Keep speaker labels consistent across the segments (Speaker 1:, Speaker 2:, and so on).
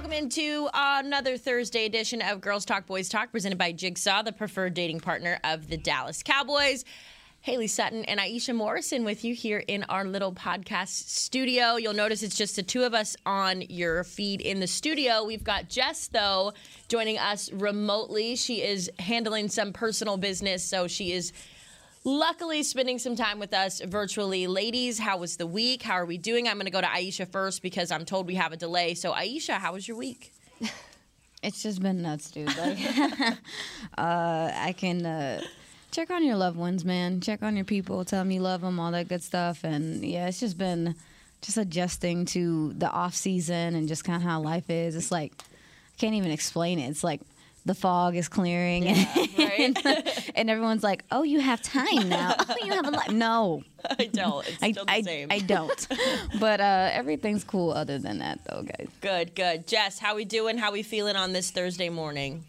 Speaker 1: Welcome into another Thursday edition of Girls Talk Boys Talk, presented by Jigsaw, the preferred dating partner of the Dallas Cowboys. Haley Sutton and Aisha Morrison with you here in our little podcast studio. You'll notice it's just the two of us on your feed in the studio. We've got Jess, though, joining us remotely. She is handling some personal business, so she is luckily spending some time with us virtually. Ladies, how was the week? How are we doing? I'm going to go to Aisha first because I'm told we have a delay. So, Aisha, how was your week?
Speaker 2: It's just been nuts, dude. Like, uh, I can uh, check on your loved ones, man. Check on your people. Tell them you love them, all that good stuff. And yeah, it's just been just adjusting to the off season and just kind of how life is. It's like I can't even explain it. It's like the fog is clearing
Speaker 1: Yeah,
Speaker 2: and,
Speaker 1: right?
Speaker 2: and everyone's like, "Oh, you have time now. Oh, you have a life." No,
Speaker 1: I don't. It's
Speaker 2: I,
Speaker 1: the
Speaker 2: I,
Speaker 1: same.
Speaker 2: I don't. but uh, everything's cool other than that, though, guys.
Speaker 1: Good, good. Jess, how we doing? How we feeling on this Thursday morning?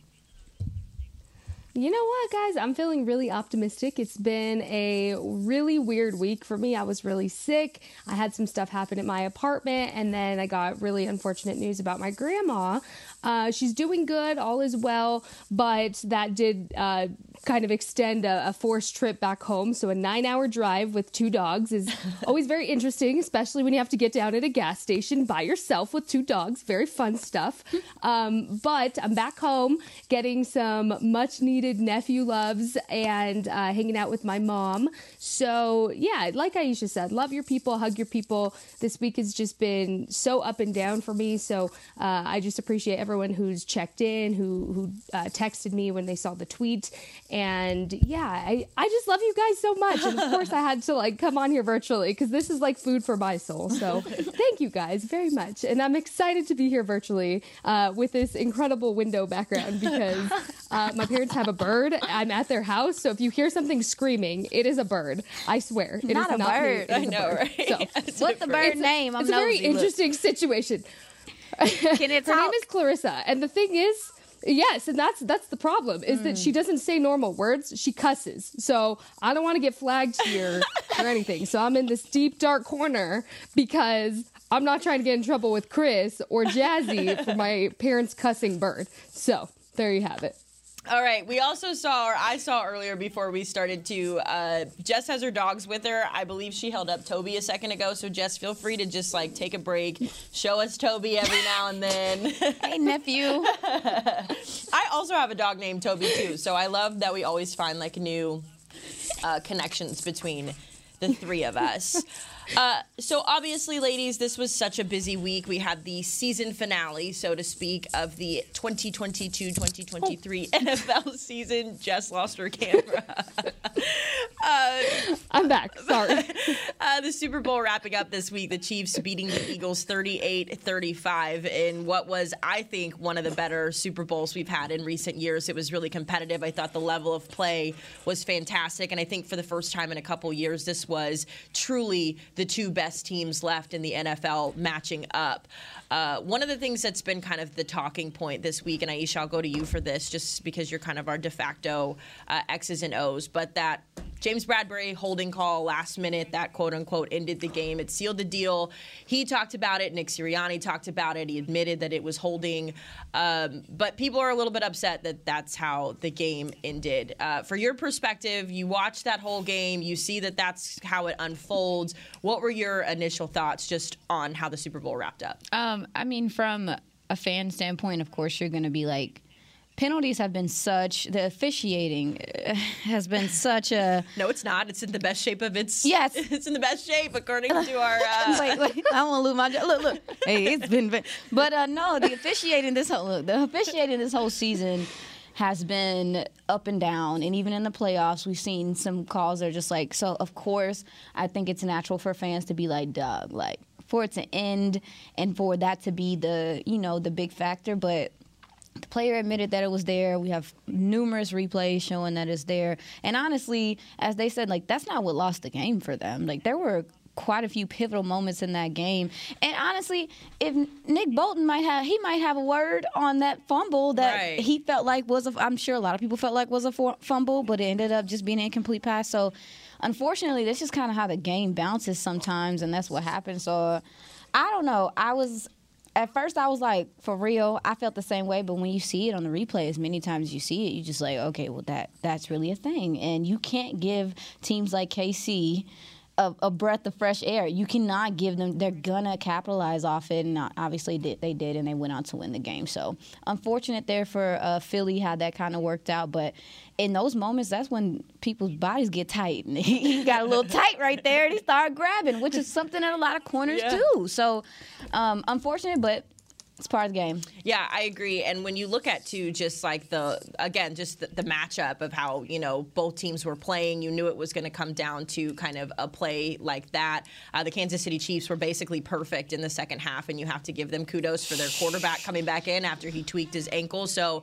Speaker 3: You know what, guys? I'm feeling really optimistic. It's been a really weird week for me. I was really sick. I had some stuff happen at my apartment, and then I got really unfortunate news about my grandma. Uh, she's doing good, all is well, but that did uh, kind of extend a, a forced trip back home. So, a nine hour drive with two dogs is always very interesting, especially when you have to get down at a gas station by yourself with two dogs. Very fun stuff. Um, but I'm back home getting some much needed nephew loves and uh, hanging out with my mom. So, yeah, like Aisha said, love your people, hug your people. This week has just been so up and down for me. So, uh, I just appreciate everyone who's checked in, who, who uh, texted me when they saw the tweet. And yeah, I, I just love you guys so much. And of course, I had to like come on here virtually because this is like food for my soul. So, thank you guys very much. And I'm excited to be here virtually uh, with this incredible window background because uh, my parents have a bird. I'm at their house. So, if you hear something screaming, it is a bird. I swear. It is
Speaker 2: Not a
Speaker 3: me.
Speaker 2: bird.
Speaker 3: It is
Speaker 1: I
Speaker 3: a
Speaker 1: know,
Speaker 3: bird.
Speaker 1: right?
Speaker 3: So,
Speaker 2: What's the bird
Speaker 3: a-
Speaker 2: name? I'm
Speaker 3: it's a very
Speaker 2: nosy. Look.
Speaker 3: interesting situation.
Speaker 2: Can it
Speaker 3: Her name is Clarissa, and the thing is, yes, and that's that's the problem is that
Speaker 2: Mm.
Speaker 3: she doesn't say normal words; she cusses. So I don't want to get flagged here or anything. So I'm in this deep dark corner because I'm not trying to get in trouble with Chris or Jazzy for my parents cussing bird. So there you have it.
Speaker 1: All right. We also saw, or I saw earlier before we started to, uh, Jess has her dogs with her. I believe she held up Toby a second ago. So, Jess, feel free to just like take a break, show us Toby every now and then.
Speaker 2: Hey, nephew.
Speaker 1: I also have a dog named Toby too. So, I love that we always find like new uh, connections between the three of us. Uh, so obviously, ladies, this was such a busy week. We had the season finale, so to speak, of the 2022-2023 NFL season. Jess lost her camera.
Speaker 3: I'm back. Sorry.
Speaker 1: Uh, the Super Bowl wrapping up this week. The Chiefs beating the Eagles 38-35 in what was, I think, one of the better Super Bowls we've had in recent years. It was really competitive. I thought the level of play was fantastic, and I think for the first time in a couple years, this was truly the two best teams left in the NFL matching up. Uh, one of the things that's been kind of the talking point this week, and Aisha, I'll go to you for this, just because you're kind of our de facto uh, X's and O's, but that James Bradberry holding call last minute that quote unquote ended the game. It sealed the deal. He talked about it. Nick Sirianni talked about it. He admitted that it was holding. Um, but people are a little bit upset that that's how the game ended. Uh, for your perspective, you watch that whole game. You see that that's how it unfolds. What were your initial thoughts just on how the Super Bowl wrapped up?
Speaker 2: Um, I mean, from a fan standpoint, of course, you're going to be like, penalties have been such the officiating uh, has been such a
Speaker 1: No, it's not. It's in the best shape of its.
Speaker 2: Yes.
Speaker 1: it's in the best shape according to our. Uh,
Speaker 2: wait, wait, I want to lose my job. Look, look. Hey, it's been, been but uh, no, the officiating this whole look, the officiating this whole season has been up and down, and even in the playoffs, we've seen some calls that are just like. So, of course, I think it's natural for fans to be like, "Doug," like for it to end and for that to be the you know the big factor, but the player admitted that it was there. We have numerous replays showing that it's there. And honestly, as they said, like that's not what lost the game for them. Like there were quite a few pivotal moments in that game. And honestly, if Nick Bolton might have he might have a word on that fumble that
Speaker 1: Right.
Speaker 2: he felt like was a I'm sure a lot of people felt like was a fumble, but it ended up just being an incomplete pass. So unfortunately, this is kind of how the game bounces sometimes and that's what happens. So I don't know. I was at first I was like, for real, I felt the same way. But when you see it on the replay, as many times as you see it, you just like, okay, well that that's really a thing, and you can't give teams like KC. A, a breath of fresh air. You cannot give them. They're gonna capitalize off it, and obviously they, they did, and they went on to win the game. So unfortunate there for uh, Philly how that kind of worked out. But in those moments, that's when people's bodies get tight. And he, he got a little tight right there, and he started grabbing, which is something that a lot of corners
Speaker 1: Yeah.
Speaker 2: do. So um, unfortunate, but it's part of the game.
Speaker 1: Yeah, I agree. And when you look at too, just like the again, just the, the matchup of how you know both teams were playing, you knew it was going to come down to kind of a play like that. Uh, the Kansas City Chiefs were basically perfect in the second half, and you have to give them kudos for their quarterback coming back in after he tweaked his ankle. So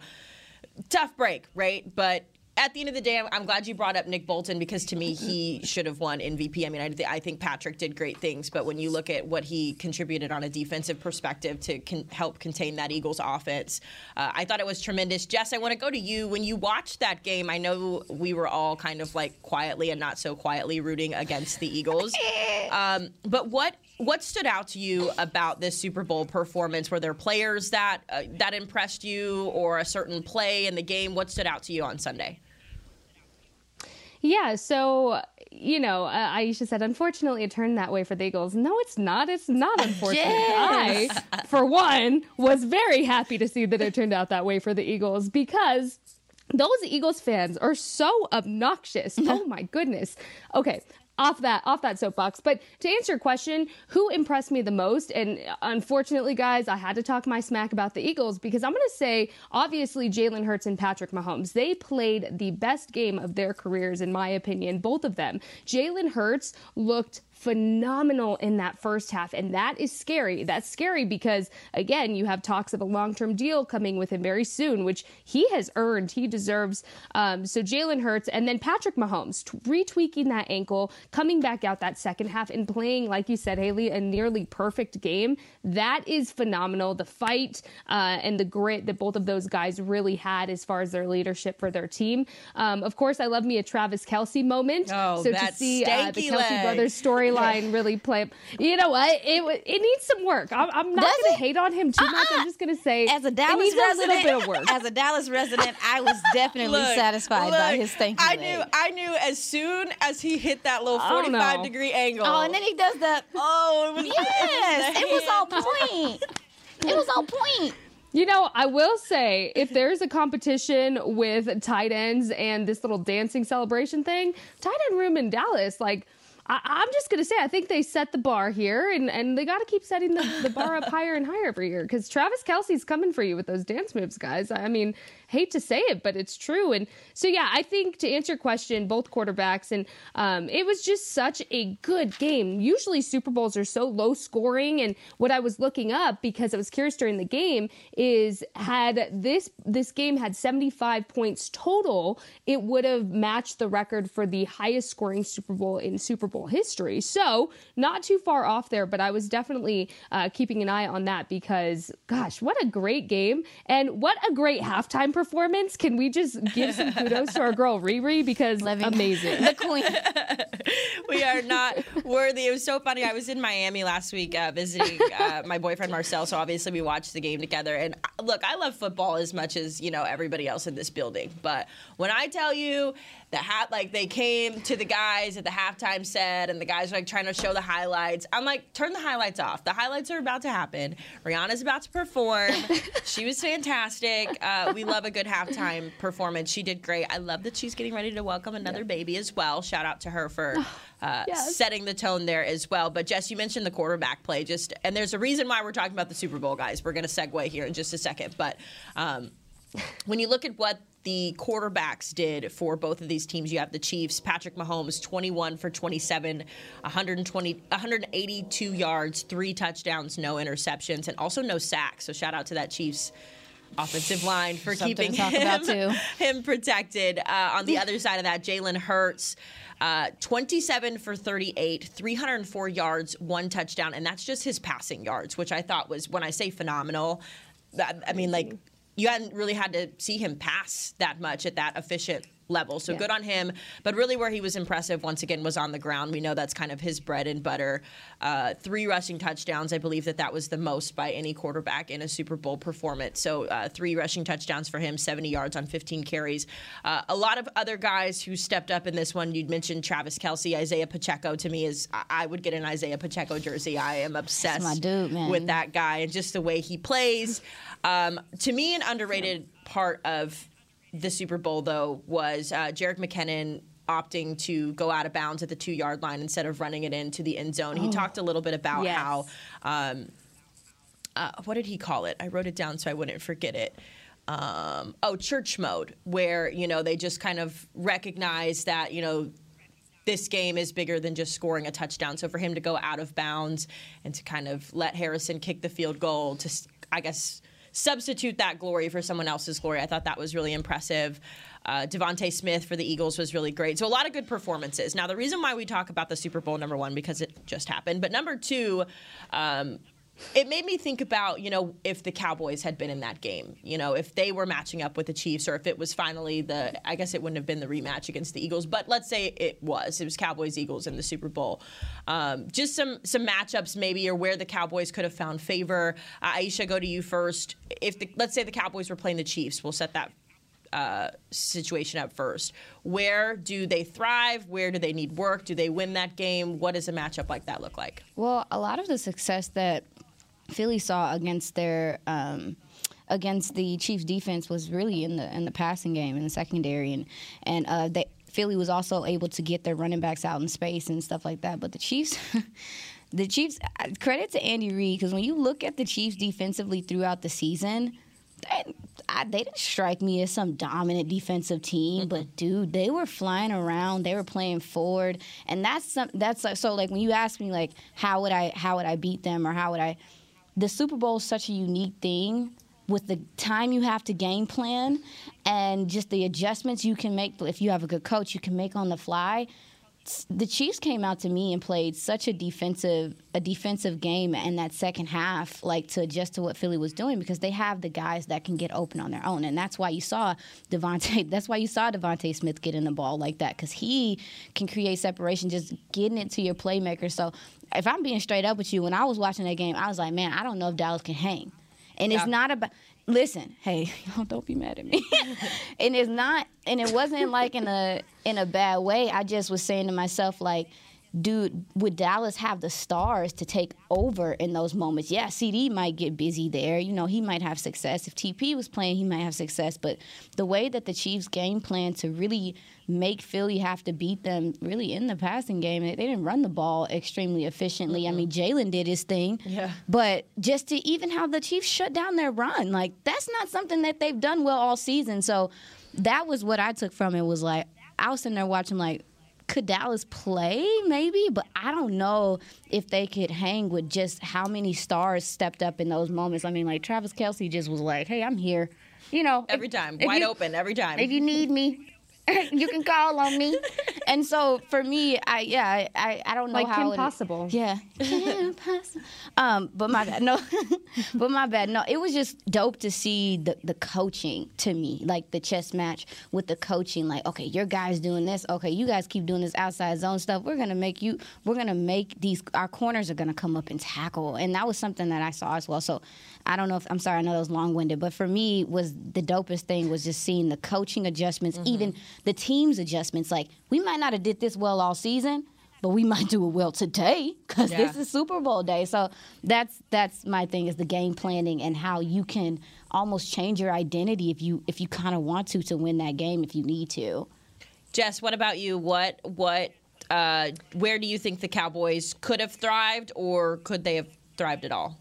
Speaker 1: tough break, right? But at the end of the day, I'm- I'm glad you brought up Nick Bolton because to me, he should have won MVP. I mean, I, th- I think Patrick did great things, but when you look at what he contributed on a defensive perspective to con- help contain that Eagles offense, uh, I thought it was tremendous. Jess, I want to go to you. When you watched that game, I know we were all kind of like quietly and not so quietly rooting against the Eagles. Um, but what what stood out to you about this Super Bowl performance? Were there players that uh, that impressed you, or a certain play in the game? What stood out to you on Sunday?
Speaker 3: Yeah, so you know, uh, Aisha said, unfortunately, it turned that way for the Eagles. No, it's not. It's not unfortunate. I, for one, was very happy to see that it turned out that way for the Eagles because those Eagles fans are so obnoxious. oh my goodness. Okay. Off that off that soapbox. But to answer your question, who impressed me the most? And unfortunately, guys, I had to talk my smack about the Eagles because I'm gonna say, obviously, Jalen Hurts and Patrick Mahomes. They played the best game of their careers, in my opinion, both of them. Jalen Hurts looked phenomenal in that first half. And that is scary. That's scary because, again, you have talks of a long term deal coming with him very soon, which he has earned. He deserves. Um, so Jalen Hurts and then Patrick Mahomes t- retweaking that ankle, coming back out that second half and playing, like you said, Haley, a nearly perfect game. That is phenomenal. The fight uh, and the grit that both of those guys really had as far as their leadership for their team. Um, of course, I love me a Travis Kelce moment.
Speaker 1: Oh,
Speaker 3: so to see uh, the Kelce
Speaker 1: leg.
Speaker 3: brothers storyline really play. You know what? It it needs some work. I'm, I'm not going to hate on him too much.
Speaker 2: Uh-uh.
Speaker 3: I'm just going to say
Speaker 2: As a
Speaker 3: it
Speaker 2: Dallas
Speaker 3: needs
Speaker 2: resident,
Speaker 3: a bit of work.
Speaker 2: as a Dallas resident, I was definitely
Speaker 1: Look,
Speaker 2: satisfied by his thank
Speaker 1: I
Speaker 2: you.
Speaker 1: knew. I knew as soon as he hit that little 45 degree angle.
Speaker 2: Oh, and then he does that.
Speaker 1: oh, it was,
Speaker 2: Yes,
Speaker 1: the
Speaker 2: it was on
Speaker 1: hand.
Speaker 2: point. It was on point.
Speaker 3: You know, I will say if there's a competition with tight ends and this little dancing celebration thing, tight end room in Dallas, like. I, I'm just gonna say, I think they set the bar here, and, and they got to keep setting the, the bar up higher and higher every year. Because Travis Kelce's coming for you with those dance moves, guys. I mean, hate to say it, but it's true. And so, yeah, I think to answer your question, both quarterbacks, and um, it was just such a good game. Usually, Super Bowls are so low scoring, and what I was looking up because I was curious during the game is had this this game had 75 points total, it would have matched the record for the highest scoring Super Bowl in Super Bowl history. So not too far off there, but I was definitely uh, keeping an eye on that because, gosh, what a great game and what a great halftime performance! Can we just give some kudos to our girl Riri because
Speaker 2: Living-
Speaker 3: amazing.
Speaker 2: The queen.
Speaker 1: we are not worthy. It was so funny. I was in Miami last week uh, visiting uh, my boyfriend Marcel, so obviously we watched the game together. And uh, look, I love football as much as you know everybody else in this building. But when I tell you that, hat like they came to the guys at the halftime set and the guys are like trying to show the highlights. I'm like, turn the highlights off. The highlights are about to happen. Rihanna's about to perform. she was fantastic. Uh, we love a good halftime performance. She did great. I love that she's getting ready to welcome another baby as well. Shout out to her for uh,
Speaker 3: Yes.
Speaker 1: setting the tone there as well. But Jess, you mentioned the quarterback play, just and there's a reason why we're talking about the Super Bowl, guys. We're going to segue here in just a second, but. Um, when you look at what the quarterbacks did for both of these teams, you have the Chiefs, Patrick Mahomes, 21 for 27, 120, 182 yards, three touchdowns, no interceptions, and also no sacks. So shout out to that Chiefs offensive line for
Speaker 2: Something to
Speaker 1: keeping
Speaker 2: talk
Speaker 1: him,
Speaker 2: about, too.
Speaker 1: him protected. Uh, on the other side of that, Jalen Hurts. Uh, 27 for 38, 304 yards, one touchdown, and that's just his passing yards, which I thought was, when I say phenomenal, I mean, like, you hadn't really had to see him pass that much at that efficient level. So good on him. But really, where he was impressive once again was on the ground. We know that's kind of his bread and butter. Uh, three rushing touchdowns. I believe that that was the most by any quarterback in a Super Bowl performance. So uh, three rushing touchdowns for him, 70 yards on 15 carries. Uh, a lot of other guys who stepped up in this one. You'd mentioned Travis Kelce, Isaiah Pacheco. To me, is I, would get an Isaiah Pacheco jersey. I am obsessed
Speaker 2: dude,
Speaker 1: with that guy and just the way he plays. Um, to me, an underrated part of the Super Bowl, though, was uh, Jerick McKinnon opting to go out of bounds at the two yard line instead of running it into the end zone. He talked a little bit about
Speaker 3: Yes.
Speaker 1: how, um, uh, what did he call it? I wrote it down so I wouldn't forget it. Um, oh, church mode, where, you know, they just kind of recognize that, you know, this game is bigger than just scoring a touchdown. So for him to go out of bounds and to kind of let Harrison kick the field goal to, I guess, substitute that glory for someone else's glory, I thought that was really impressive. Uh, DeVonta Smith for the Eagles was really great. So a lot of good performances. Now the reason why we talk about the Super Bowl number one because it just happened, but number two. Um, it made me think about, you know, if the Cowboys had been in that game, you know, if they were matching up with the Chiefs or if it was finally the, I guess it wouldn't have been the rematch against the Eagles, but let's say it was. It was Cowboys Eagles in the Super Bowl. Um, just some some matchups maybe or where the Cowboys could have found favor. Uh, Aisha, go to you first. If the, let's say the Cowboys were playing the Chiefs, we'll set that uh, situation up first. Where do they thrive? Where do they need work? Do they win that game? What does a matchup like that look like?
Speaker 2: Well, a lot of the success that Philly saw against their um, against the Chiefs defense was really in the in the passing game in the secondary, and and uh, they. Philly was also able to get their running backs out in space and stuff like that. But the Chiefs, the Chiefs, uh, credit to Andy Reid because when you look at the Chiefs defensively throughout the season, they, I, they didn't strike me as some dominant defensive team, but dude, they were flying around. They were playing forward, and that's some. That's like, so like when you ask me like how would I how would I beat them or how would I, the Super Bowl is such a unique thing with the time you have to game plan and just the adjustments you can make. If you have a good coach you can make on the fly the Chiefs came out to me and played such a defensive a defensive game in that second half, like to adjust to what Philly was doing because they have the guys that can get open on their own, and that's why you saw DeVonta. That's why you saw DeVonta Smith getting the ball like that because he can create separation, just getting it to your playmaker. So if I'm being straight up with you, when I was watching that game, I was like, man, I don't know if Dallas can hang, and
Speaker 1: Yeah.
Speaker 2: it's not about. Listen, hey, don't be mad at me. and it's not, and it wasn't like in a in a bad way. I just was saying to myself, like, dude, would Dallas have the stars to take over in those moments? Yeah, CeeDee might get busy there. You know, he might have success. If TP was playing, he might have success. But the way that the Chiefs game plan to really make Philly have to beat them really in the passing game, they didn't run the ball extremely efficiently. I mean, Jalen did his thing.
Speaker 1: Yeah.
Speaker 2: But just to even how the Chiefs shut down their run, like that's not something that they've done well all season. So that was what I took from it was like I was sitting there watching like could Dallas play maybe, but I don't know if they could hang with just how many stars stepped up in those moments. I mean, like Travis Kelce just was like, "Hey, I'm here," you know,
Speaker 1: Every
Speaker 2: if-
Speaker 1: time,
Speaker 2: if
Speaker 1: wide
Speaker 2: you-
Speaker 1: open, every time.
Speaker 2: If you need me, you can call on me. And so for me, I yeah, I I, don't know
Speaker 3: Like
Speaker 2: how
Speaker 3: Kim
Speaker 2: it-
Speaker 3: Possible.
Speaker 2: yeah. Kim Possible. Um, but my bad. No, but my bad. No, it was just dope to see the the coaching to me, like the chess match with the coaching. Like, okay, your guys doing this. Okay, you guys keep doing this outside zone stuff. We're gonna make you. We're gonna make these. Our corners are gonna come up and tackle, and that was something that I saw as well. So, I don't know if I'm sorry. I know that was long winded, but for me, was the dopest thing was just seeing the coaching adjustments, even the team's adjustments. Like, we might not have did this well all season. but we might do it well today because
Speaker 1: Yeah.
Speaker 2: this is Super Bowl day. So that's that's my thing is the game planning and how you can almost change your identity if you if you kind of want to to win that game if you need to.
Speaker 1: Jess, what about you? What what uh, where do you think the Cowboys could have thrived, or could they have thrived at all?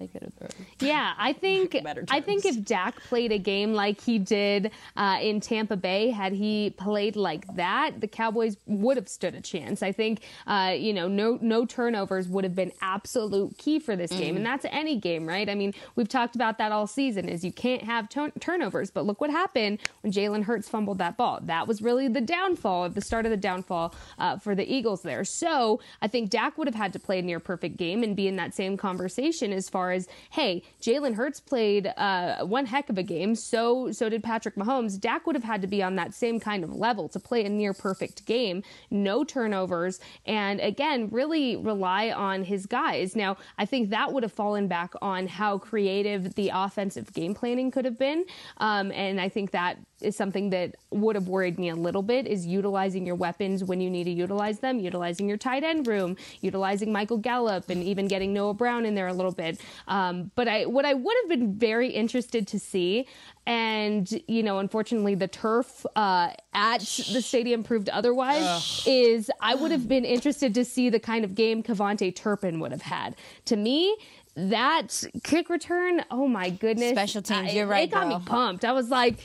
Speaker 2: They could have.
Speaker 3: Yeah, I think I think if Dak played a game like he did uh, in Tampa Bay, had he played like that, the Cowboys would have stood a chance. I think uh, you know no no turnovers would have been absolute key for this game, and that's any game, right? I mean, we've talked about that all season. Is you can't have turn- turnovers, but look what happened when Jalen Hurts fumbled that ball. That was really the downfall at the start of the downfall uh, for the Eagles there. So I think Dak would have had to play a near perfect game and be in that same conversation as far as hey, Jalen Hurts played uh, one heck of a game. So so did Patrick Mahomes. Dak would have had to be on that same kind of level to play a near perfect game, no turnovers, and again really rely on his guys. Now I think that would have fallen back on how creative the offensive game planning could have been, um, and I think that is something that would have worried me a little bit is utilizing your weapons when you need to utilize them, utilizing your tight end room, utilizing Michael Gallup, and even getting Noah Brown in there a little bit. Um, but I, what I would have been very interested to see, and you know, unfortunately, the turf uh, at the stadium proved otherwise. Is I would have been interested to see the kind of game KaVontae Turpin would have had. To me. That kick return, oh my goodness!
Speaker 2: Special teams,
Speaker 3: I-
Speaker 2: you're right,
Speaker 3: It got
Speaker 2: girl.
Speaker 3: me pumped. I was like,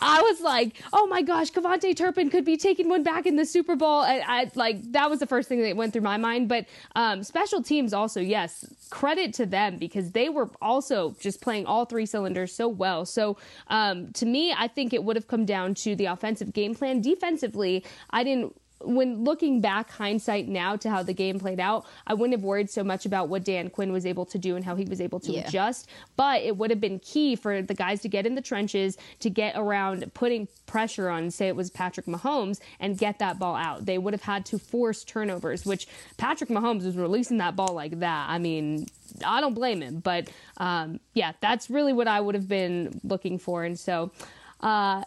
Speaker 3: I was like, oh my gosh, KaVontae Turpin could be taking one back in the Super Bowl. I, I like that was the first thing that went through my mind. But um, special teams also, yes, credit to them because they were also just playing all three cylinders so well. So um, to me, I think it would have come down to the offensive game plan. Defensively, I didn't when looking back hindsight now to how the game played out, I wouldn't have worried so much about what Dan Quinn was able to do and how he was able to
Speaker 2: Yeah.
Speaker 3: adjust. But it would have been key for the guys to get in the trenches, to get around putting pressure on, say it was Patrick Mahomes, and get that ball out. They would have had to force turnovers, which Patrick Mahomes was releasing that ball like that. I mean, I don't blame him. But um, yeah, that's really what I would have been looking for. And so. Uh,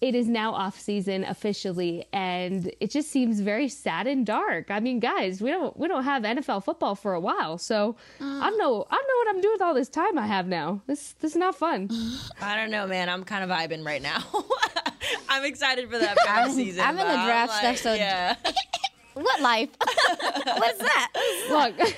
Speaker 3: it is now off season officially and it just seems very sad and dark. I mean, guys, we don't we don't have NFL football for a while. So uh. I don't know I don't know what I'm doing with all this time I have now. This this is not fun.
Speaker 1: I don't know, man. I'm kind of vibing right now. I'm excited for the upcoming
Speaker 2: I'm-
Speaker 1: season.
Speaker 2: I'm in the draft stuff, so-
Speaker 1: yeah.
Speaker 2: What life? What's that?
Speaker 3: Look,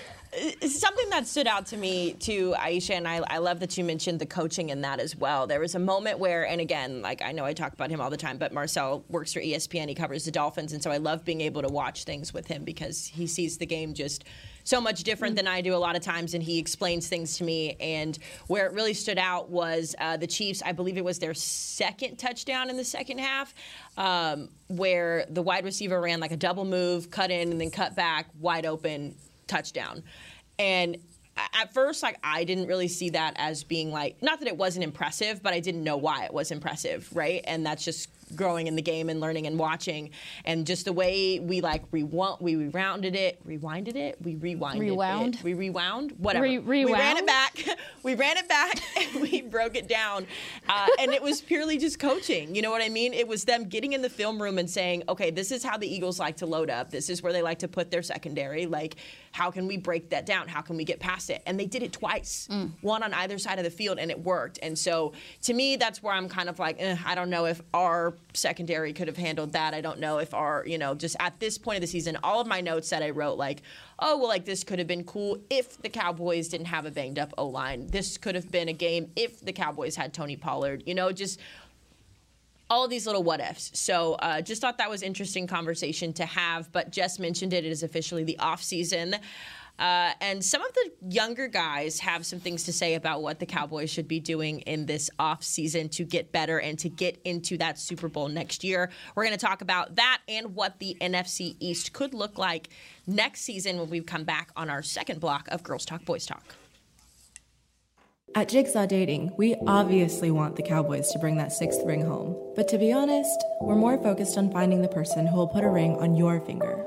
Speaker 1: something that stood out to me too, Aisha, and I, I love that you mentioned the coaching in that as well. There was a moment where, and again, like I know I talk about him all the time, but Marcel works for ESPN. He covers the Dolphins, and so I love being able to watch things with him because he sees the game just so much different than I do a lot of times, and he explains things to me. And where it really stood out was uh, the Chiefs. I believe it was their second touchdown in the second half, um, where the wide receiver ran like a double move, cut in, and then cut back, wide open touchdown. And at first, like I didn't really see that as being like not that it wasn't impressive, but I didn't know why it was impressive, right? And that's just growing in the game and learning and watching, and just the way we like rewound, we rewounded it, rewinded it, we rewinded
Speaker 2: Rewound?
Speaker 1: it, we rewound, whatever.
Speaker 3: Re-
Speaker 1: We ran it back, we ran it back, and we broke it down, uh, and it was purely just coaching. You know what I mean? It was them getting in the film room and saying, okay, this is how the Eagles like to load up. This is where they like to put their secondary. Like, how can we break that down? How can we get past it? And they did it twice, one on either side of the field, and it worked. And so, to me, that's where I'm kind of like, eh, I don't know if our secondary could have handled that. I don't know if our, you know, just at this point of the season, all of my notes that I wrote, like, oh, well, like this could have been cool if the Cowboys didn't have a banged up O line. This could have been a game if the Cowboys had Tony Pollard. You know, just all these little what ifs. So uh, just thought that was interesting conversation to have. But Jess mentioned it. It is officially the off season. Uh, and some of the younger guys have some things to say about what the Cowboys should be doing in this off season to get better and to get into that Super Bowl next year. We're going to talk about that and what the NFC East could look like next season when we come back on our second block of Girls Talk Boys Talk.
Speaker 4: At Jigsaw Dating, we obviously want the Cowboys to bring that sixth ring home. But to be honest, we're more focused on finding the person who will put a ring on your finger.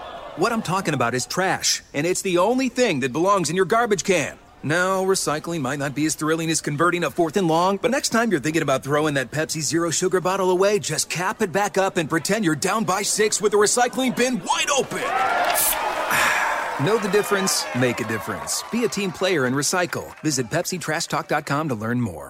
Speaker 5: What I'm talking about is trash, and it's the only thing that belongs in your garbage can. No, recycling might not be as thrilling as converting a fourth and long, but next time you're thinking about throwing that Pepsi Zero Sugar bottle away, just cap it back up and pretend you're down by six with the recycling bin wide open. know the difference? Make a difference. Be a team player and recycle. Visit PepsiTrashTalk.com to learn more.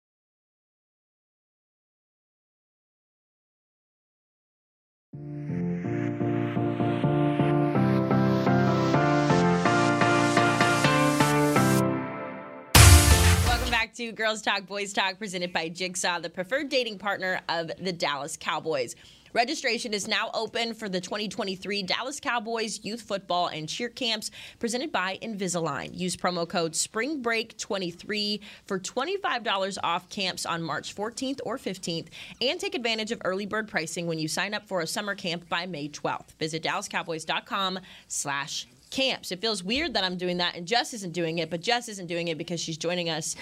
Speaker 1: to Girls Talk, Boys Talk, presented by Jigsaw, the preferred dating partner of the Dallas Cowboys. Registration is now open for the 2023 Dallas Cowboys Youth Football and Cheer Camps presented by Invisalign. Use promo code SPRINGBREAK23 for $25 off camps on March 14th or 15th and take advantage of early bird pricing when you sign up for a summer camp by May 12th. Visit DallasCowboys.com slash camps. It feels weird that I'm doing that and Jess isn't doing it, but Jess isn't doing it because she's joining us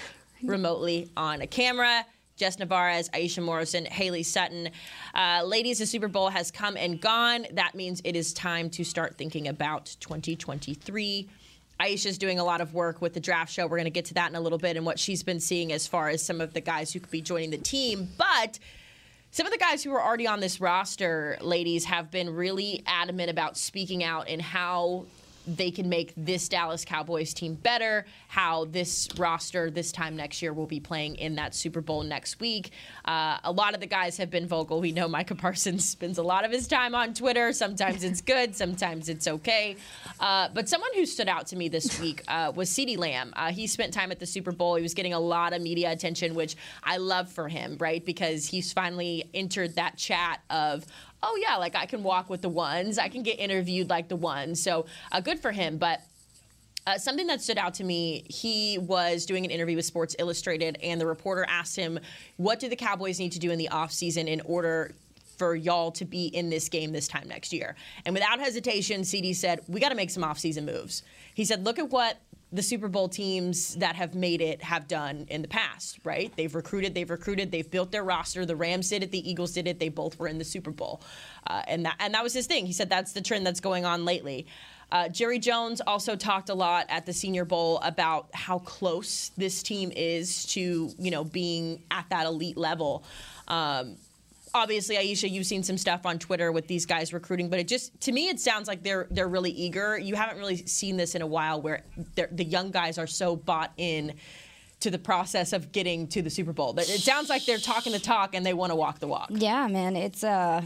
Speaker 1: remotely on a camera. Jess Navarez, Aisha Morrison, Haley Sutton. Uh, ladies, the Super Bowl has come and gone. That means it is time to start thinking about 2023. Aisha's doing a lot of work with the draft show. We're going to get to that in a little bit and what she's been seeing as far as some of the guys who could be joining the team. But some of the guys who are already on this roster, ladies, have been really adamant about speaking out in how they can make this Dallas Cowboys team better, how this roster this time next year will be playing in that Super Bowl next week. Uh, a lot of the guys have been vocal. We know Micah Parsons spends a lot of his time on Twitter. Sometimes it's good, sometimes it's okay. Uh, but someone who stood out to me this week uh, was CeeDee Lamb. Uh, he spent time at the Super Bowl. He was getting a lot of media attention, which I love for him, right? Because he's finally entered that chat of, oh yeah, like I can walk with the ones, I can get interviewed like the ones. So uh, good for him. But uh, something that stood out to me, he was doing an interview with Sports Illustrated, and the reporter asked him, What do the Cowboys need to do in the offseason in order for y'all to be in this game this time next year? And without hesitation, CeeDee said, We got to make some offseason moves. He said, Look at what the Super Bowl teams that have made it have done in the past, right? They've recruited, they've recruited, they've built their roster. The Rams did it, the Eagles did it. They both were in the Super Bowl, uh, and that and that was his thing. He said that's the trend that's going on lately. Uh, Jerry Jones also talked a lot at the Senior Bowl about how close this team is to you know being at that elite level. Um, obviously Aisha you've seen some stuff on Twitter with these guys recruiting but it just to me it sounds like they're they're really eager. You haven't really seen this in a while where the young guys are so bought in to the process of getting to the Super Bowl it sounds like they're talking the talk and they want to walk the walk.
Speaker 2: Yeah man it's uh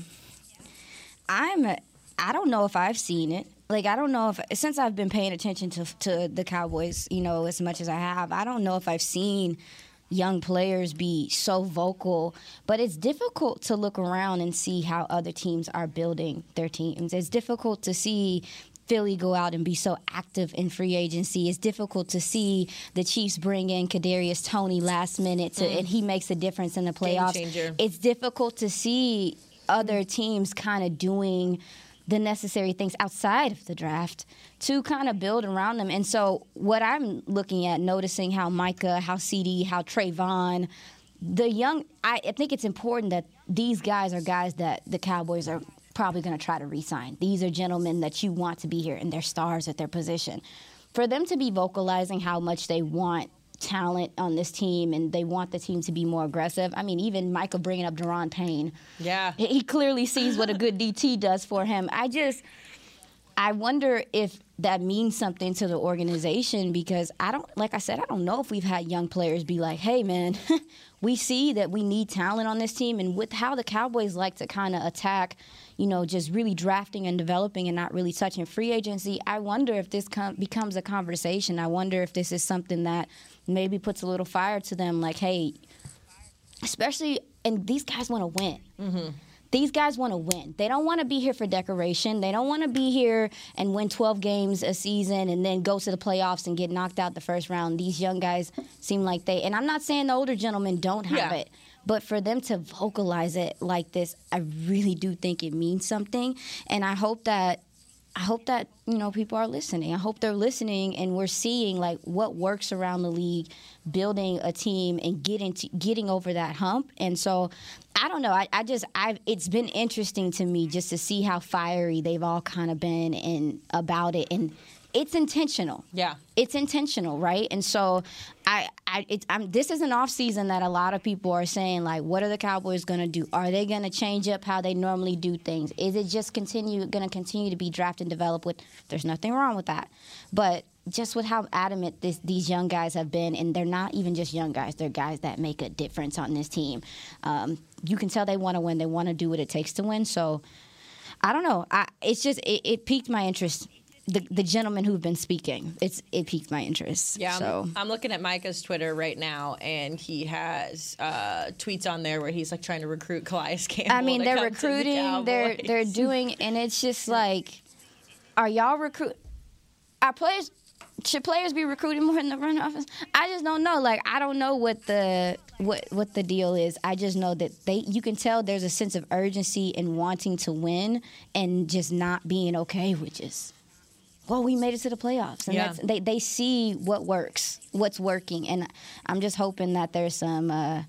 Speaker 2: I'm I don't know if I've seen it. Like I don't know if since I've been paying attention to to the Cowboys, you know, as much as I have, I don't know if I've seen young players be so vocal, but it's difficult to look around and see how other teams are building their teams. It's difficult to see Philly go out and be so active in free agency. It's difficult to see the Chiefs bring in Kadarius Toney last minute, to, mm. and he makes a difference in the playoffs. It's difficult to see other teams kind of doing the necessary things outside of the draft to kind of build around them. And so, what I'm looking at, noticing how Micah, how CeeDee, how Trayvon, the young, I, I think it's important that these guys are guys that the Cowboys are probably going to try to re-sign. These are gentlemen that you want to be here, and they're stars at their position. For them to be vocalizing how much they want talent on this team and they want the team to be more aggressive. I mean, even Michael bringing up Daron Payne.
Speaker 1: Yeah.
Speaker 2: He clearly sees what a good DT does for him. I just, I wonder if that means something to the organization because I don't, like I said, I don't know if we've had young players be like, hey, man, we see that we need talent on this team. And with how the Cowboys like to kind of attack, you know, just really drafting and developing and not really touching free agency, I wonder if this com- becomes a conversation. I wonder if this is something that maybe puts a little fire to them like, hey, especially and these guys want to win. Mm-hmm. These guys want to win. They don't want to be here for decoration. They don't want to be here and win 12 games a season and then go to the playoffs and get knocked out the first round. These young guys seem like they, and I'm not saying the older gentlemen don't have
Speaker 1: Yeah.
Speaker 2: it, but for them to vocalize it like this, I really do think it means something. And I hope that I hope that you know people are listening. I hope they're listening, and we're seeing like what works around the league, building a team and getting to, getting over that hump. And so, I don't know. I, I just I've it's been interesting to me just to see how fiery they've all kind of been and about it, and it's intentional.
Speaker 1: Yeah.
Speaker 2: It's intentional, right? And so, I, I, it's, I'm, this is an off season that a lot of people are saying, like, what are the Cowboys going to do? Are they going to change up how they normally do things? Is it just continue going to continue to be draft and develop? With there's nothing wrong with that, but just with how adamant this, these young guys have been, and they're not even just young guys; they're guys that make a difference on this team. Um, you can tell they want to win. They want to do what it takes to win. So, I don't know. I, it's just it, it piqued my interest. The, the gentlemen who've been speaking, it's it piqued my interest.
Speaker 1: Yeah,
Speaker 2: So
Speaker 1: I'm, I'm looking at Micah's Twitter right now, and he has uh, tweets on there where he's like trying to recruit Calais Campbell.
Speaker 2: I mean, they're
Speaker 1: to the
Speaker 2: recruiting. They're they're doing, and it's just like, are y'all recruit? Are players? Should players be recruiting more in the front office? I just don't know. Like, I don't know what the what what the deal is. I just know that they you can tell there's a sense of urgency and wanting to win, and just not being okay with just. Well, we made it to the playoffs, and
Speaker 1: Yeah.
Speaker 2: that's they they see what works, what's working, and I'm just hoping that there's some. Uh,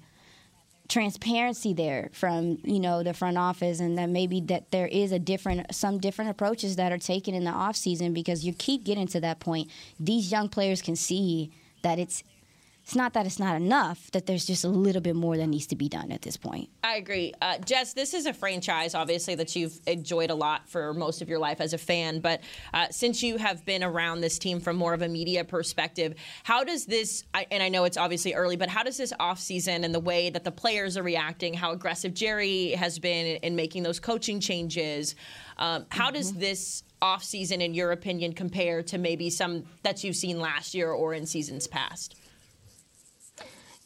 Speaker 2: transparency there from you know the front office and that maybe that there is a different some different approaches that are taken in the off season because you keep getting to that point these young players can see that it's it's not that it's not enough that there's just a little bit more that needs to be done at this point
Speaker 1: I agree. Uh, Jess, this is a franchise, obviously, that you've enjoyed a lot for most of your life as a fan. But uh, since you have been around this team from more of a media perspective, how does this, I, and I know it's obviously early, but how does this offseason and the way that the players are reacting, how aggressive Jerry has been in making those coaching changes, um, how does this offseason, in your opinion, compare to maybe some that you've seen last year or in seasons past?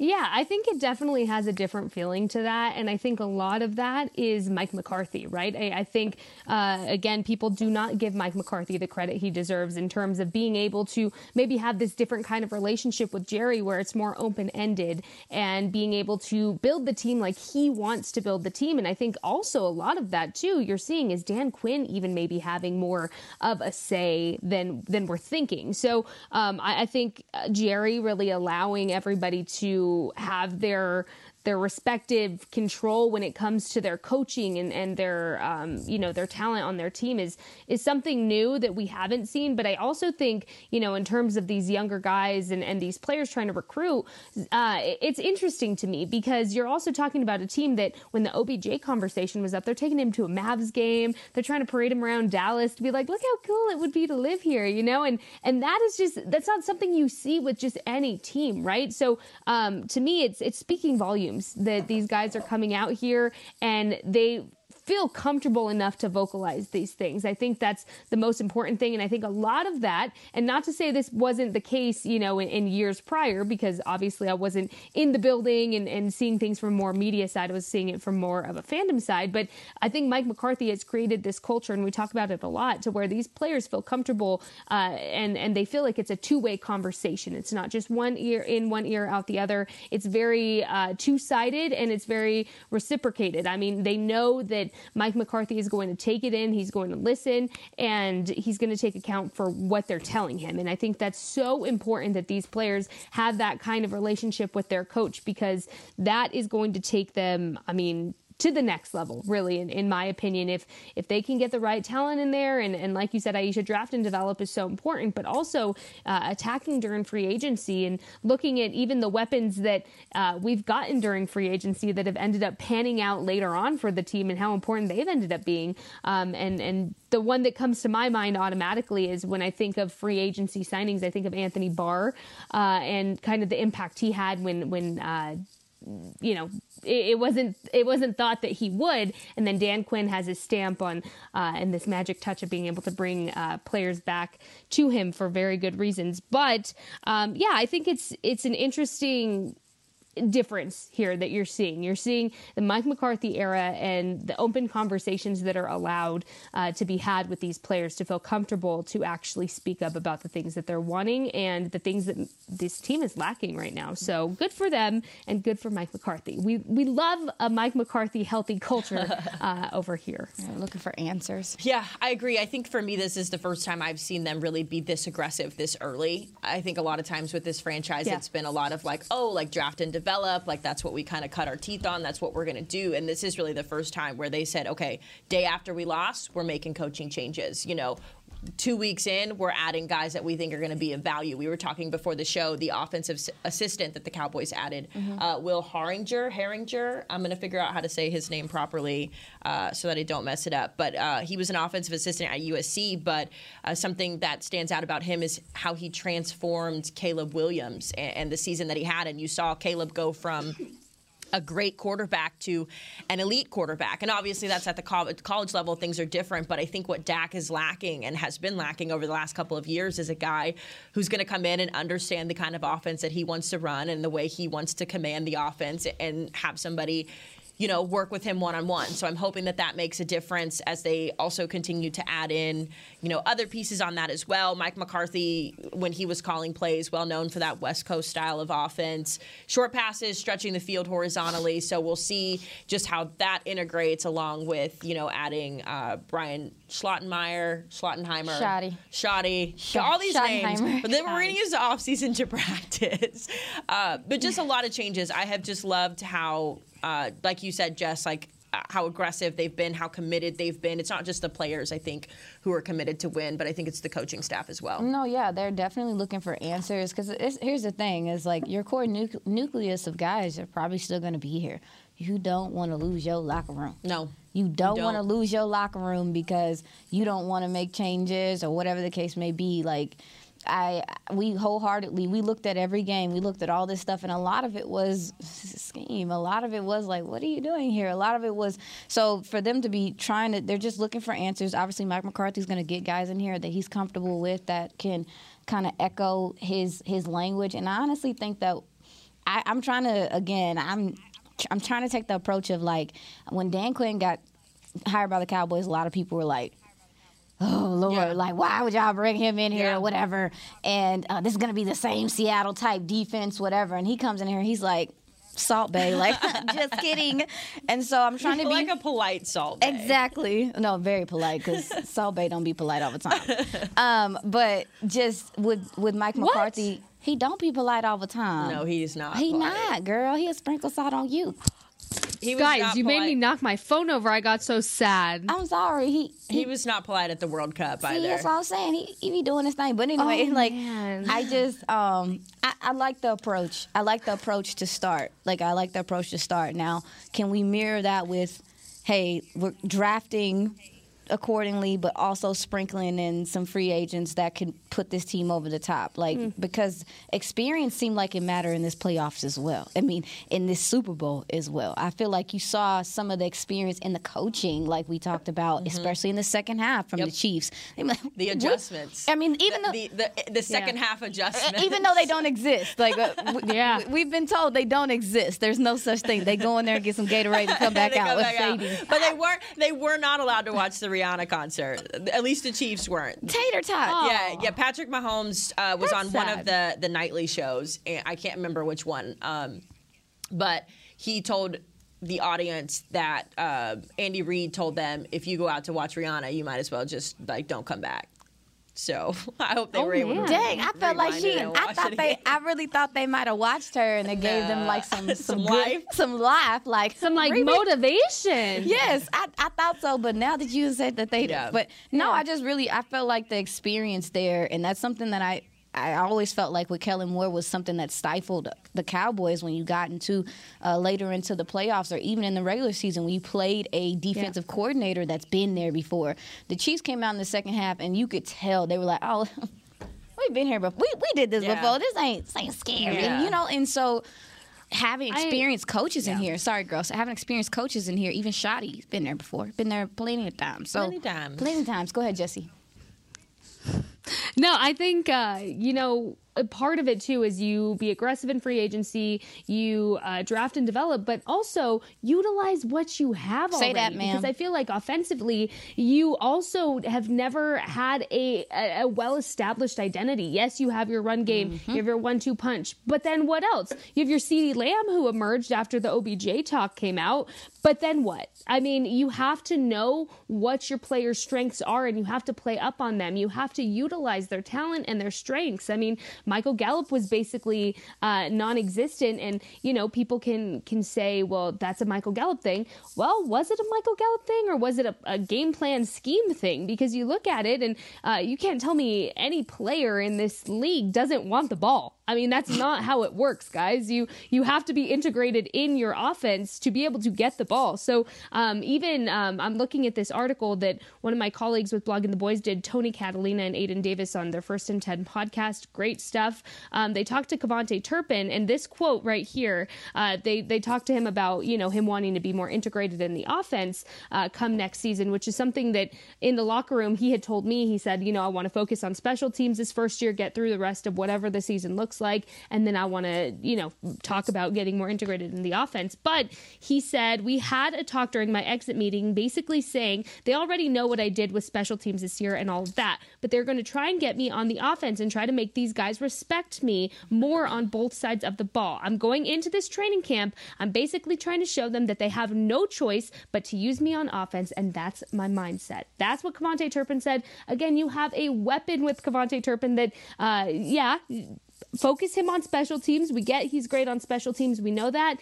Speaker 3: Yeah, I think it definitely has a different feeling to that. And I think a lot of that is Mike McCarthy, right? I, I think, uh, again, people do not give Mike McCarthy the credit he deserves in terms of being able to maybe have this different kind of relationship with Jerry where it's more open ended and being able to build the team like he wants to build the team. And I think also a lot of that, too, you're seeing is Dan Quinn even maybe having more of a say than, than we're thinking. So um, I, I think uh, Jerry really allowing everybody to have their their respective control when it comes to their coaching and, and their um, you know their talent on their team is is something new that we haven't seen. But I also think you know in terms of these younger guys and, and these players trying to recruit, uh, it's interesting to me because you're also talking about a team that when the OBJ conversation was up, they're taking him to a Mavs game. They're trying to parade him around Dallas to be like, look how cool it would be to live here, you know, and and that is just that's not something you see with just any team, right? So um, to me, it's it's speaking volumes that these guys are coming out here and they feel comfortable enough to vocalize these things. I think that's the most important thing. And I think a lot of that, and not to say this wasn't the case, you know, in, in years prior, because obviously I wasn't in the building and, and seeing things from more media side. I was seeing it from more of a fandom side. But I think Mike McCarthy has created this culture, and we talk about it a lot, to where these players feel comfortable uh, and, and they feel like it's a two way conversation. It's not just one ear in, one ear out the other. It's very uh, two sided and it's very reciprocated. I mean, they know that Mike McCarthy is going to take it in, he's going to listen, and he's going to take account for what they're telling him. And I think that's so important that these players have that kind of relationship with their coach because that is going to take them, I mean, to the next level, really, in, in my opinion. If if they can get the right talent in there, and, and like you said, Aisha, draft and develop is so important, but also uh, attacking during free agency and looking at even the weapons that uh, we've gotten during free agency that have ended up panning out later on for the team and how important they've ended up being. Um, and and the one that comes to my mind automatically is when I think of free agency signings, I think of Anthony Barr uh, and kind of the impact he had when when. You know, it, it wasn't it wasn't thought that he would. And then Dan Quinn has his stamp on uh, and this magic touch of being able to bring uh, players back to him for very good reasons. But um, yeah, I think it's it's an interesting difference here that you're seeing. You're seeing the Mike McCarthy era and the open conversations that are allowed uh, to be had with these players to feel comfortable to actually speak up about the things that they're wanting and the things that this team is lacking right now. So good for them and good for Mike McCarthy. We we love a Mike McCarthy healthy culture uh, over here.
Speaker 2: Yeah, looking for answers.
Speaker 1: Yeah, I agree. I think for me, this is the first time I've seen them really be this aggressive this early. I think a lot of times with this franchise, yeah. it's been a lot of like, oh, like draft and develop, like that's what we kind of cut our teeth on. That's what we're going to do. And this is really the first time where they said, okay, day after we lost, we're making coaching changes. You know, two weeks in, we're adding guys that we think are going to be of value. We were talking before the show, the offensive assistant that the Cowboys added, mm-hmm. uh, Will Harriger. Harriger. I'm going to figure out how to say his name properly uh, so that I don't mess it up. But uh, he was an offensive assistant at USC. But uh, something that stands out about him is how he transformed Caleb Williams and, and the season that he had. And you saw Caleb go from a great quarterback to an elite quarterback. And obviously, that's at the college level, things are different. But I think what Dak is lacking and has been lacking over the last couple of years is a guy who's going to come in and understand the kind of offense that he wants to run and the way he wants to command the offense and have somebody you know, work with him one on one. So I'm hoping that that makes a difference as they also continue to add in, you know, other pieces on that as well. Mike McCarthy, when he was calling plays, well known for that West Coast style of offense, short passes, stretching the field horizontally. So we'll see just how that integrates along with, you know, adding uh, Brian Schlottenmeyer, Schlottenheimer,
Speaker 2: Shoddy,
Speaker 1: Shoddy, Sh- all these names. But then we're going to use the offseason to practice. Uh, but just a lot of changes. I have just loved how uh, like you said, Jess, like uh, how aggressive they've been, how committed they've been. It's not just the players, I think, who are committed to win, but I think it's the coaching staff as well.
Speaker 2: No, yeah, they're definitely looking for answers because here's the thing: is like your core nu- nucleus of guys are probably still going to be here. You don't want to lose your locker room.
Speaker 1: No.
Speaker 2: You don't, don't. want to lose your locker room because you don't want to make changes or whatever the case may be. Like I we wholeheartedly we looked at every game. We looked at all this stuff, and a lot of it was scheme. A lot of it was like, what are you doing here? A lot of it was so for them to be trying to. They're just looking for answers. Obviously, Mike McCarthy's going to get guys in here that he's comfortable with that can kind of echo his his language. And I honestly think that I, I'm trying to again. I'm I'm trying to take the approach of like when Dan Quinn got hired by the Cowboys, a lot of people were like, oh Lord, yeah. like why would y'all bring him in here yeah. or whatever? And uh, this is gonna be the same Seattle type defense, whatever. And he comes in here, he's like. Salt Bae like just kidding, and so I'm trying to be
Speaker 1: like a polite Salt Bae.
Speaker 2: Exactly, no, very polite because Salt Bae don't be polite all the time. Um, but just with with Mike McCarthy, what? he don't be polite all the time.
Speaker 1: No, he's not.
Speaker 2: He
Speaker 1: polite.
Speaker 2: not, girl. He'll sprinkle salt on you.
Speaker 3: Guys, you made me knock my phone over. I got so sad.
Speaker 2: I'm sorry. He
Speaker 1: he, he was not polite at the World Cup
Speaker 2: see,
Speaker 1: either.
Speaker 2: That's what I'm saying. He, he be doing his thing. But anyway, oh, like man. I just um I, I like the approach. I like the approach to start. Like I like the approach to start. Now, can we mirror that with hey, we're drafting accordingly, but also sprinkling in some free agents that could put this team over the top. Like mm. because experience seemed like it mattered in this playoffs as well. I mean, in this Super Bowl as well. I feel like you saw some of the experience in the coaching, like we talked about, mm-hmm. especially in the second half from yep. the Chiefs.
Speaker 1: the adjustments.
Speaker 2: I mean, even
Speaker 1: the, the, the, the second yeah. half adjustments,
Speaker 2: even though they don't exist. Like, uh, yeah, we've been told they don't exist. There's no such thing. They go in there and get some Gatorade and come back out with back out.
Speaker 1: But they weren't. They were not allowed to watch the Rihanna concert. At least the Chiefs weren't.
Speaker 2: Tater tot.
Speaker 1: Yeah, yeah. Patrick Mahomes uh, was That's on sad. one of the the nightly shows. And I can't remember which one, um, but he told the audience that uh, Andy Reid told them if you go out to watch Rihanna, you might as well just like don't come back. So I hope they oh, were able man.
Speaker 2: to. Dang, I felt like she. I thought they. I really thought they might have watched her and it gave them like some some, some good, life, some life, like
Speaker 3: some like really? motivation.
Speaker 2: Yes, I, I thought so, but now that you said that they, yeah. but no, yeah. I just really I felt like the experience there, and that's something that I I always felt like with Kellen Moore was something that stifled the Cowboys when you got into uh, later into the playoffs or even in the regular season when you played a defensive yeah. coordinator that's been there before. The Chiefs came out in the second half and you could tell they were like, oh. We've been here before. We, we did this yeah. before. This ain't, this ain't scary, yeah. you know. And so, having experienced I, coaches in here. Sorry, girls. Having experienced coaches in here. Even Shoddy's been there before. Been there plenty of times. So
Speaker 1: plenty times.
Speaker 2: Plenty times. Go ahead, Jesse.
Speaker 3: No, I think uh, you know part of it too is you be aggressive in free agency, you uh, draft and develop, but also utilize what you have
Speaker 2: Say
Speaker 3: already.
Speaker 2: that, ma'am.
Speaker 3: Because I feel like offensively, you also have never had a, a, a well established identity. Yes, you have your run game,
Speaker 2: Mm-hmm.
Speaker 3: you have your one two punch, but then what else? You have your CeeDee Lamb who emerged after the OBJ talk came out, but then what? I mean, you have to know what your players' strengths are and you have to play up on them. You have to utilize their talent and their strengths. I mean, Michael Gallup was basically uh, non-existent, and you know, people can can say, well, that's a Michael Gallup thing. Well, was it a Michael Gallup thing or was it a, a game plan scheme thing? Because you look at it, and uh, you can't tell me any player in this league doesn't want the ball. I mean, that's not how it works, guys. You you have to be integrated in your offense to be able to get the ball. So um, even um, I'm looking at this article that one of my colleagues with Blogging the Boys did, Tony Catalina and Aiden Davis on their First and Ten podcast. Great stuff. Um, they talked to KaVontae Turpin, and this quote right here, uh, they they talked to him about you know him wanting to be more integrated in the offense uh, come next season, which is something that in the locker room he had told me. He said, you know, I want to focus on special teams this first year, get through the rest of whatever the season looks like, and then I want to you know talk about getting more integrated in the offense. But he said we had a talk during my exit meeting, basically saying they already know what I did with special teams this year and all of that, but they're going to try and get me on the offense and try to make these guys respect me more on both sides of the ball. I'm going into this training camp. I'm basically trying to show them that they have no choice but to use me on offense, and that's my mindset. That's what KaVontae Turpin said. Again, you have a weapon with KaVontae Turpin that, uh, yeah, focus him on special teams. We get he's great on special teams. We know that.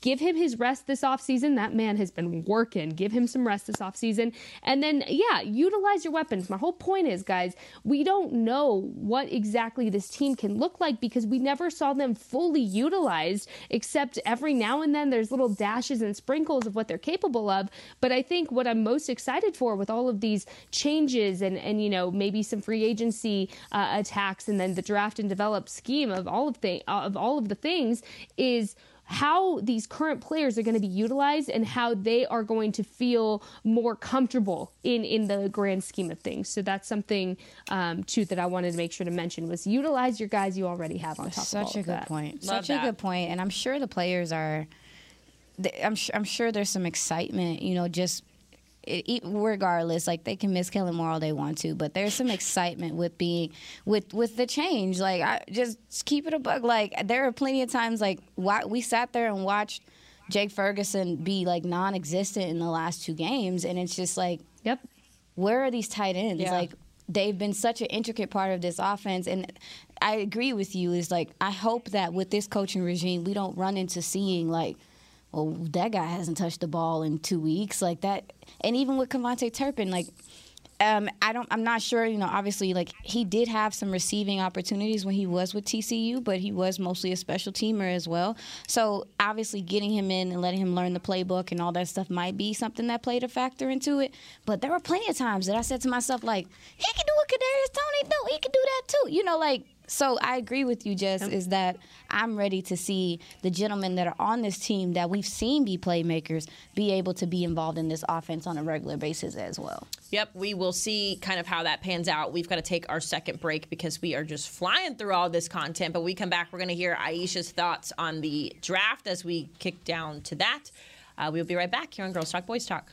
Speaker 3: Give him his rest this offseason. That man has been working. Give him some rest this offseason. And then, yeah, utilize your weapons. My whole point is, guys, we don't know what exactly this team can look like because we never saw them fully utilized, except every now and then there's little dashes and sprinkles of what they're capable of. But I think what I'm most excited for with all of these changes and, and you know, maybe some free agency uh, attacks and then the draft and develop scheme of all of, the, of all of the things is how these current players are going to be utilized and how they are going to feel more comfortable in in the grand scheme of things. So that's something um, too that I wanted to make sure to mention was utilize your guys you already have on top
Speaker 2: Such
Speaker 3: of all
Speaker 2: a
Speaker 3: of
Speaker 2: good
Speaker 3: that.
Speaker 2: point.
Speaker 1: Love
Speaker 2: Such a good point. And I'm sure the players are. th- I'm sure, I'm sure there's some excitement. You know, just it, regardless, like they can miss Kellen Moore all they want to, but there's some excitement with being with with the change. Like I just keep it a bug. Like there are plenty of times like why, we sat there and watched Jake Ferguson be like non-existent in the last two games, and it's just like
Speaker 3: Yep.
Speaker 2: where are these tight ends?
Speaker 1: Yeah.
Speaker 2: Like they've been such an intricate part of this offense and I agree with you is like I hope that with this coaching regime we don't run into seeing like well that guy hasn't touched the ball in 2 weeks like that and even with KaVontae Turpin like um, I don't. I'm not sure. You know, obviously, like he did have some receiving opportunities when he was with TCU, but he was mostly a special teamer as well. So obviously, getting him in and letting him learn the playbook and all that stuff might be something that played a factor into it. But there were plenty of times that I said to myself, like, he can do what Kadarius Toney do. He can do that too. You know, like. So I agree with you, Jess. Is that I'm ready to see the gentlemen that are on this team that we've seen be playmakers be able to be involved in this offense on a regular basis as well.
Speaker 1: Yep, we will see kind of how that pans out. We've got to take our second break because we are just flying through all this content. But we come back, we're going to hear Aisha's thoughts on the draft as we kick down to that. Uh, we'll be right back here on Girls Talk Boys Talk.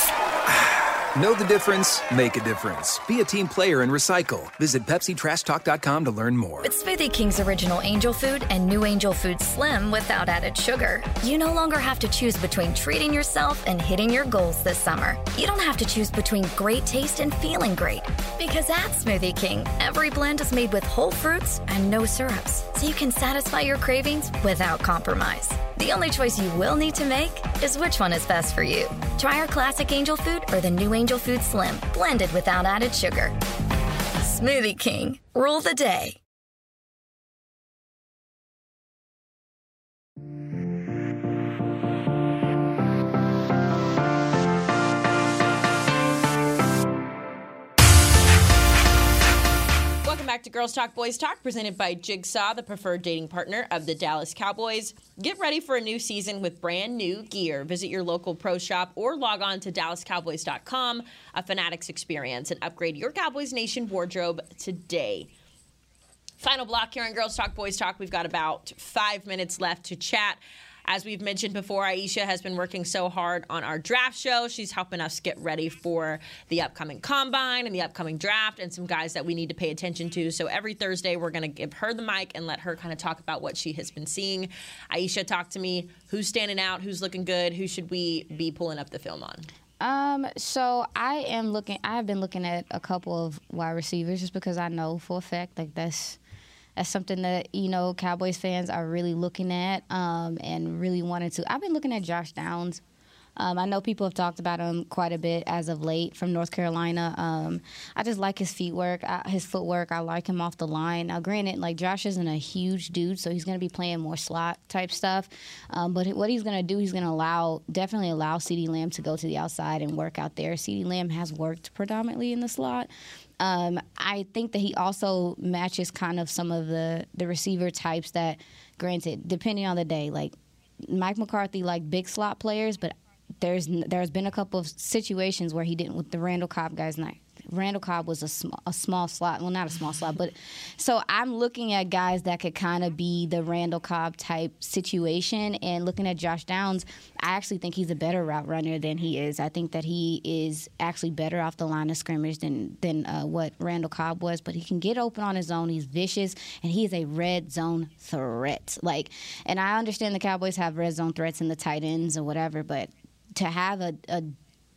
Speaker 5: Know the difference? Make a difference. Be a team player and recycle. Visit PepsiTrashTalk.com to learn more.
Speaker 6: With Smoothie King's original Angel Food and new Angel Food Slim without added sugar, you no longer have to choose between treating yourself and hitting your goals this summer. You don't have to choose between great taste and feeling great. Because at Smoothie King, every blend is made with whole fruits and no syrups, so you can satisfy your cravings without compromise. The only choice you will need to make is which one is best for you. Try our classic angel food or the new angel food slim, blended without added sugar. Smoothie King, rule the day.
Speaker 1: Back to Girls Talk Boys Talk, presented by Jigsaw, the preferred dating partner of the Dallas Cowboys. Get ready for a new season with brand new gear. Visit your local pro shop or log on to DallasCowboys.com, a Fanatics experience, and upgrade your Cowboys Nation wardrobe today. Final block here on Girls Talk Boys Talk. We've got about five minutes left to chat. As we've mentioned before, Aisha has been working so hard on our draft show. She's helping us get ready for the upcoming combine and the upcoming draft and some guys that we need to pay attention to. So every Thursday, we're going to give her the mic and let her kind of talk about what she has been seeing. Aisha, talk to me. Who's standing out? Who's looking good? Who should we be pulling up the film on?
Speaker 2: Um, so I am looking. I have been looking at a couple of wide receivers just because I know for a fact like that's that's something that you know Cowboys fans are really looking at um, and really wanted to. I've been looking at Josh Downs. Um, I know people have talked about him quite a bit as of late from North Carolina. Um, I just like his feet work, uh, his footwork. I like him off the line. Now, granted, like Josh isn't a huge dude, so he's going to be playing more slot type stuff. Um, but what he's going to do, he's going to allow, definitely allow CeeDee Lamb to go to the outside and work out there. CeeDee Lamb has worked predominantly in the slot. Um, I think that he also matches kind of some of the the receiver types that, granted, depending on the day, like Mike McCarthy like big slot players, but there's there's been a couple of situations where he didn't with the Randall Cobb guys. Not Randall Cobb was a small, a small slot. Well, not a small slot, but so I'm looking at guys that could kind of be the Randall Cobb type situation. And looking at Josh Downs, I actually think he's a better route runner than he is. I think that he is actually better off the line of scrimmage than than uh, what Randall Cobb was. But he can get open on his own. He's vicious, and he is a red zone threat. Like, and I understand the Cowboys have red zone threats in the tight ends or whatever, but to have a, a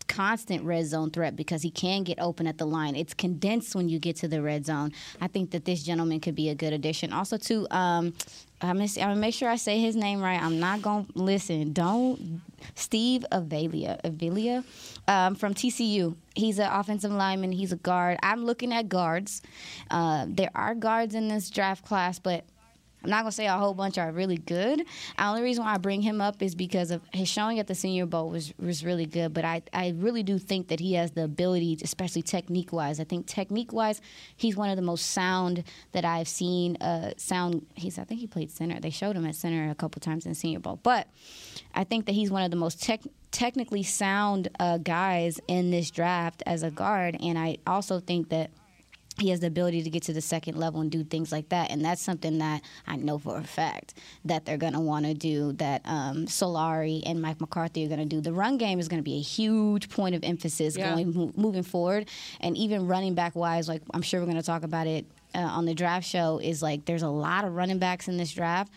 Speaker 2: constant red zone threat because he can get open at the line. It's condensed when you get to the red zone. I think that this gentleman could be a good addition. Also, too, um, I'm gonna make sure I say his name right. I'm not gonna listen. Don't Steve Avalia, Avalia um, from TCU. He's an offensive lineman. He's a guard. I'm looking at guards. Uh, there are guards in this draft class, but I'm not gonna say a whole bunch are really good. The only reason why I bring him up is because of his showing at the Senior Bowl was was really good. But I I really do think that he has the ability, especially technique wise. I think technique wise, he's one of the most sound that I've seen. Uh, sound. He's I think he played center. They showed him at center a couple times in Senior Bowl. But I think that he's one of the most tech technically sound uh, guys in this draft as a guard, and I also think that he has the ability to get to the second level and do things like that. And that's something that I know for a fact that they're going to want to do, that um, Solari and Mike McCarthy are going to do. The run game is going to be a huge point of emphasis
Speaker 1: Yeah.
Speaker 2: going mo- moving forward. And even running back wise, like I'm sure we're going to talk about it uh, on the draft show, is like there's a lot of running backs in this draft.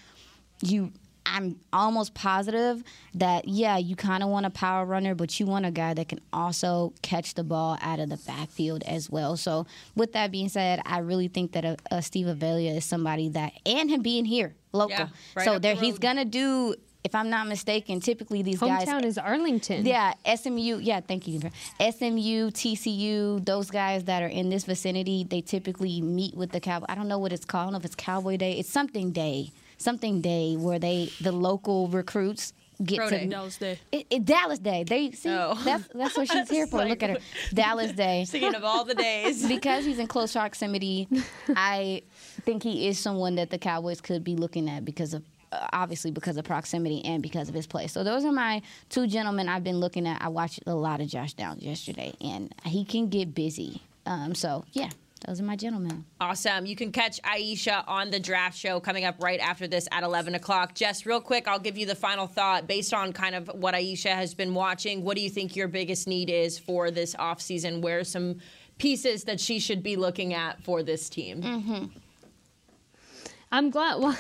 Speaker 2: You I'm almost positive that yeah, you kind of want a power runner, but you want a guy that can also catch the ball out of the backfield as well. So with that being said, I really think that a, a Steve Avelia is somebody that, and him being here local,
Speaker 3: Yeah, right
Speaker 2: so there
Speaker 3: the
Speaker 2: he's gonna do. If I'm not mistaken, typically these guys
Speaker 3: Hometown is Arlington.
Speaker 2: yeah, SMU. Yeah, thank you. SMU, TCU, those guys that are in this vicinity, they typically meet with the cowboy. I don't know what it's called. I don't know if it's Cowboy Day. It's something day, something day where they the local recruits get
Speaker 1: Pro
Speaker 2: to
Speaker 1: Day. Dallas Day.
Speaker 2: It, it- Dallas Day. They see
Speaker 1: Oh.
Speaker 2: that's that's what she's here for. Look at her, Dallas Day.
Speaker 1: Thinking of all the days.
Speaker 2: because he's in close proximity, I think he is someone that the Cowboys could be looking at because of uh, obviously because of proximity and because of his play. So those are my two gentlemen I've been looking at. I watched a lot of Josh Downs yesterday, and he can get busy. Um, so yeah, those are my gentlemen.
Speaker 1: Awesome. You can catch Aisha on the draft show coming up right after this at 11 o'clock. Jess, real quick, I'll give you the final thought based on kind of what Aisha has been watching. What do you think your biggest need is for this offseason? Where are some pieces that she should be looking at for this team?
Speaker 3: Mm-hmm. I'm glad. Well,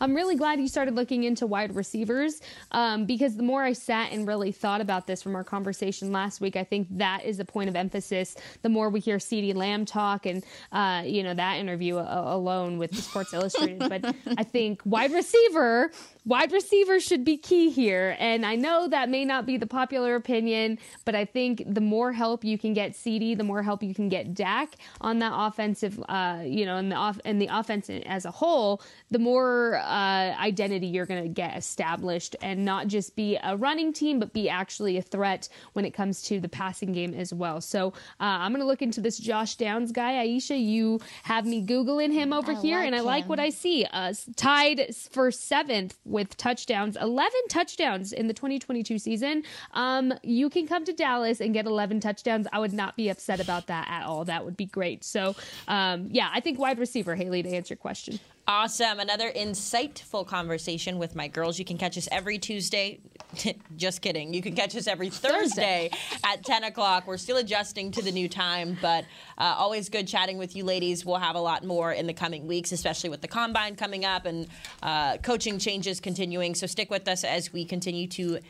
Speaker 3: I'm really glad you started looking into wide receivers um, because the more I sat and really thought about this from our conversation last week, I think that is a point of emphasis. The more we hear CeeDee Lamb talk and uh, you know that interview a- alone with the Sports Illustrated, but I think wide receiver, wide receiver should be key here. And I know that may not be the popular opinion, but I think the more help you can get CeeDee, the more help you can get Dak on that offensive, uh, you know, in the off and the offense as a whole the more uh, identity you're going to get established and not just be a running team, but be actually a threat when it comes to the passing game as well. So uh, I'm going to look into this Josh Downs guy. Aisha, you have me Googling him over
Speaker 2: I
Speaker 3: here,
Speaker 2: like
Speaker 3: and I like what I see. Uh, tied for seventh with touchdowns, 11 touchdowns in the 2022 season. Um, you can come to Dallas and get 11 touchdowns. I would not be upset about that at all. That would be great. So, um, yeah, I think wide receiver, Haley, to answer your question.
Speaker 1: Awesome. Another insightful conversation with my girls. You can catch us every Tuesday. Just kidding. You can catch us every Thursday at 10 o'clock. We're still adjusting to the new time, but uh, always good chatting with you ladies. We'll have a lot more in the coming weeks, especially with the combine coming up and uh, coaching changes continuing. So stick with us as we continue to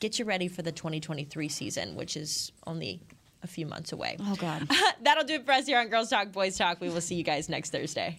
Speaker 1: get you ready for the 2023 season, which is only a few months away.
Speaker 2: Oh, God.
Speaker 1: That'll do it for us here on Girls Talk, Boys Talk. We will see you guys next Thursday.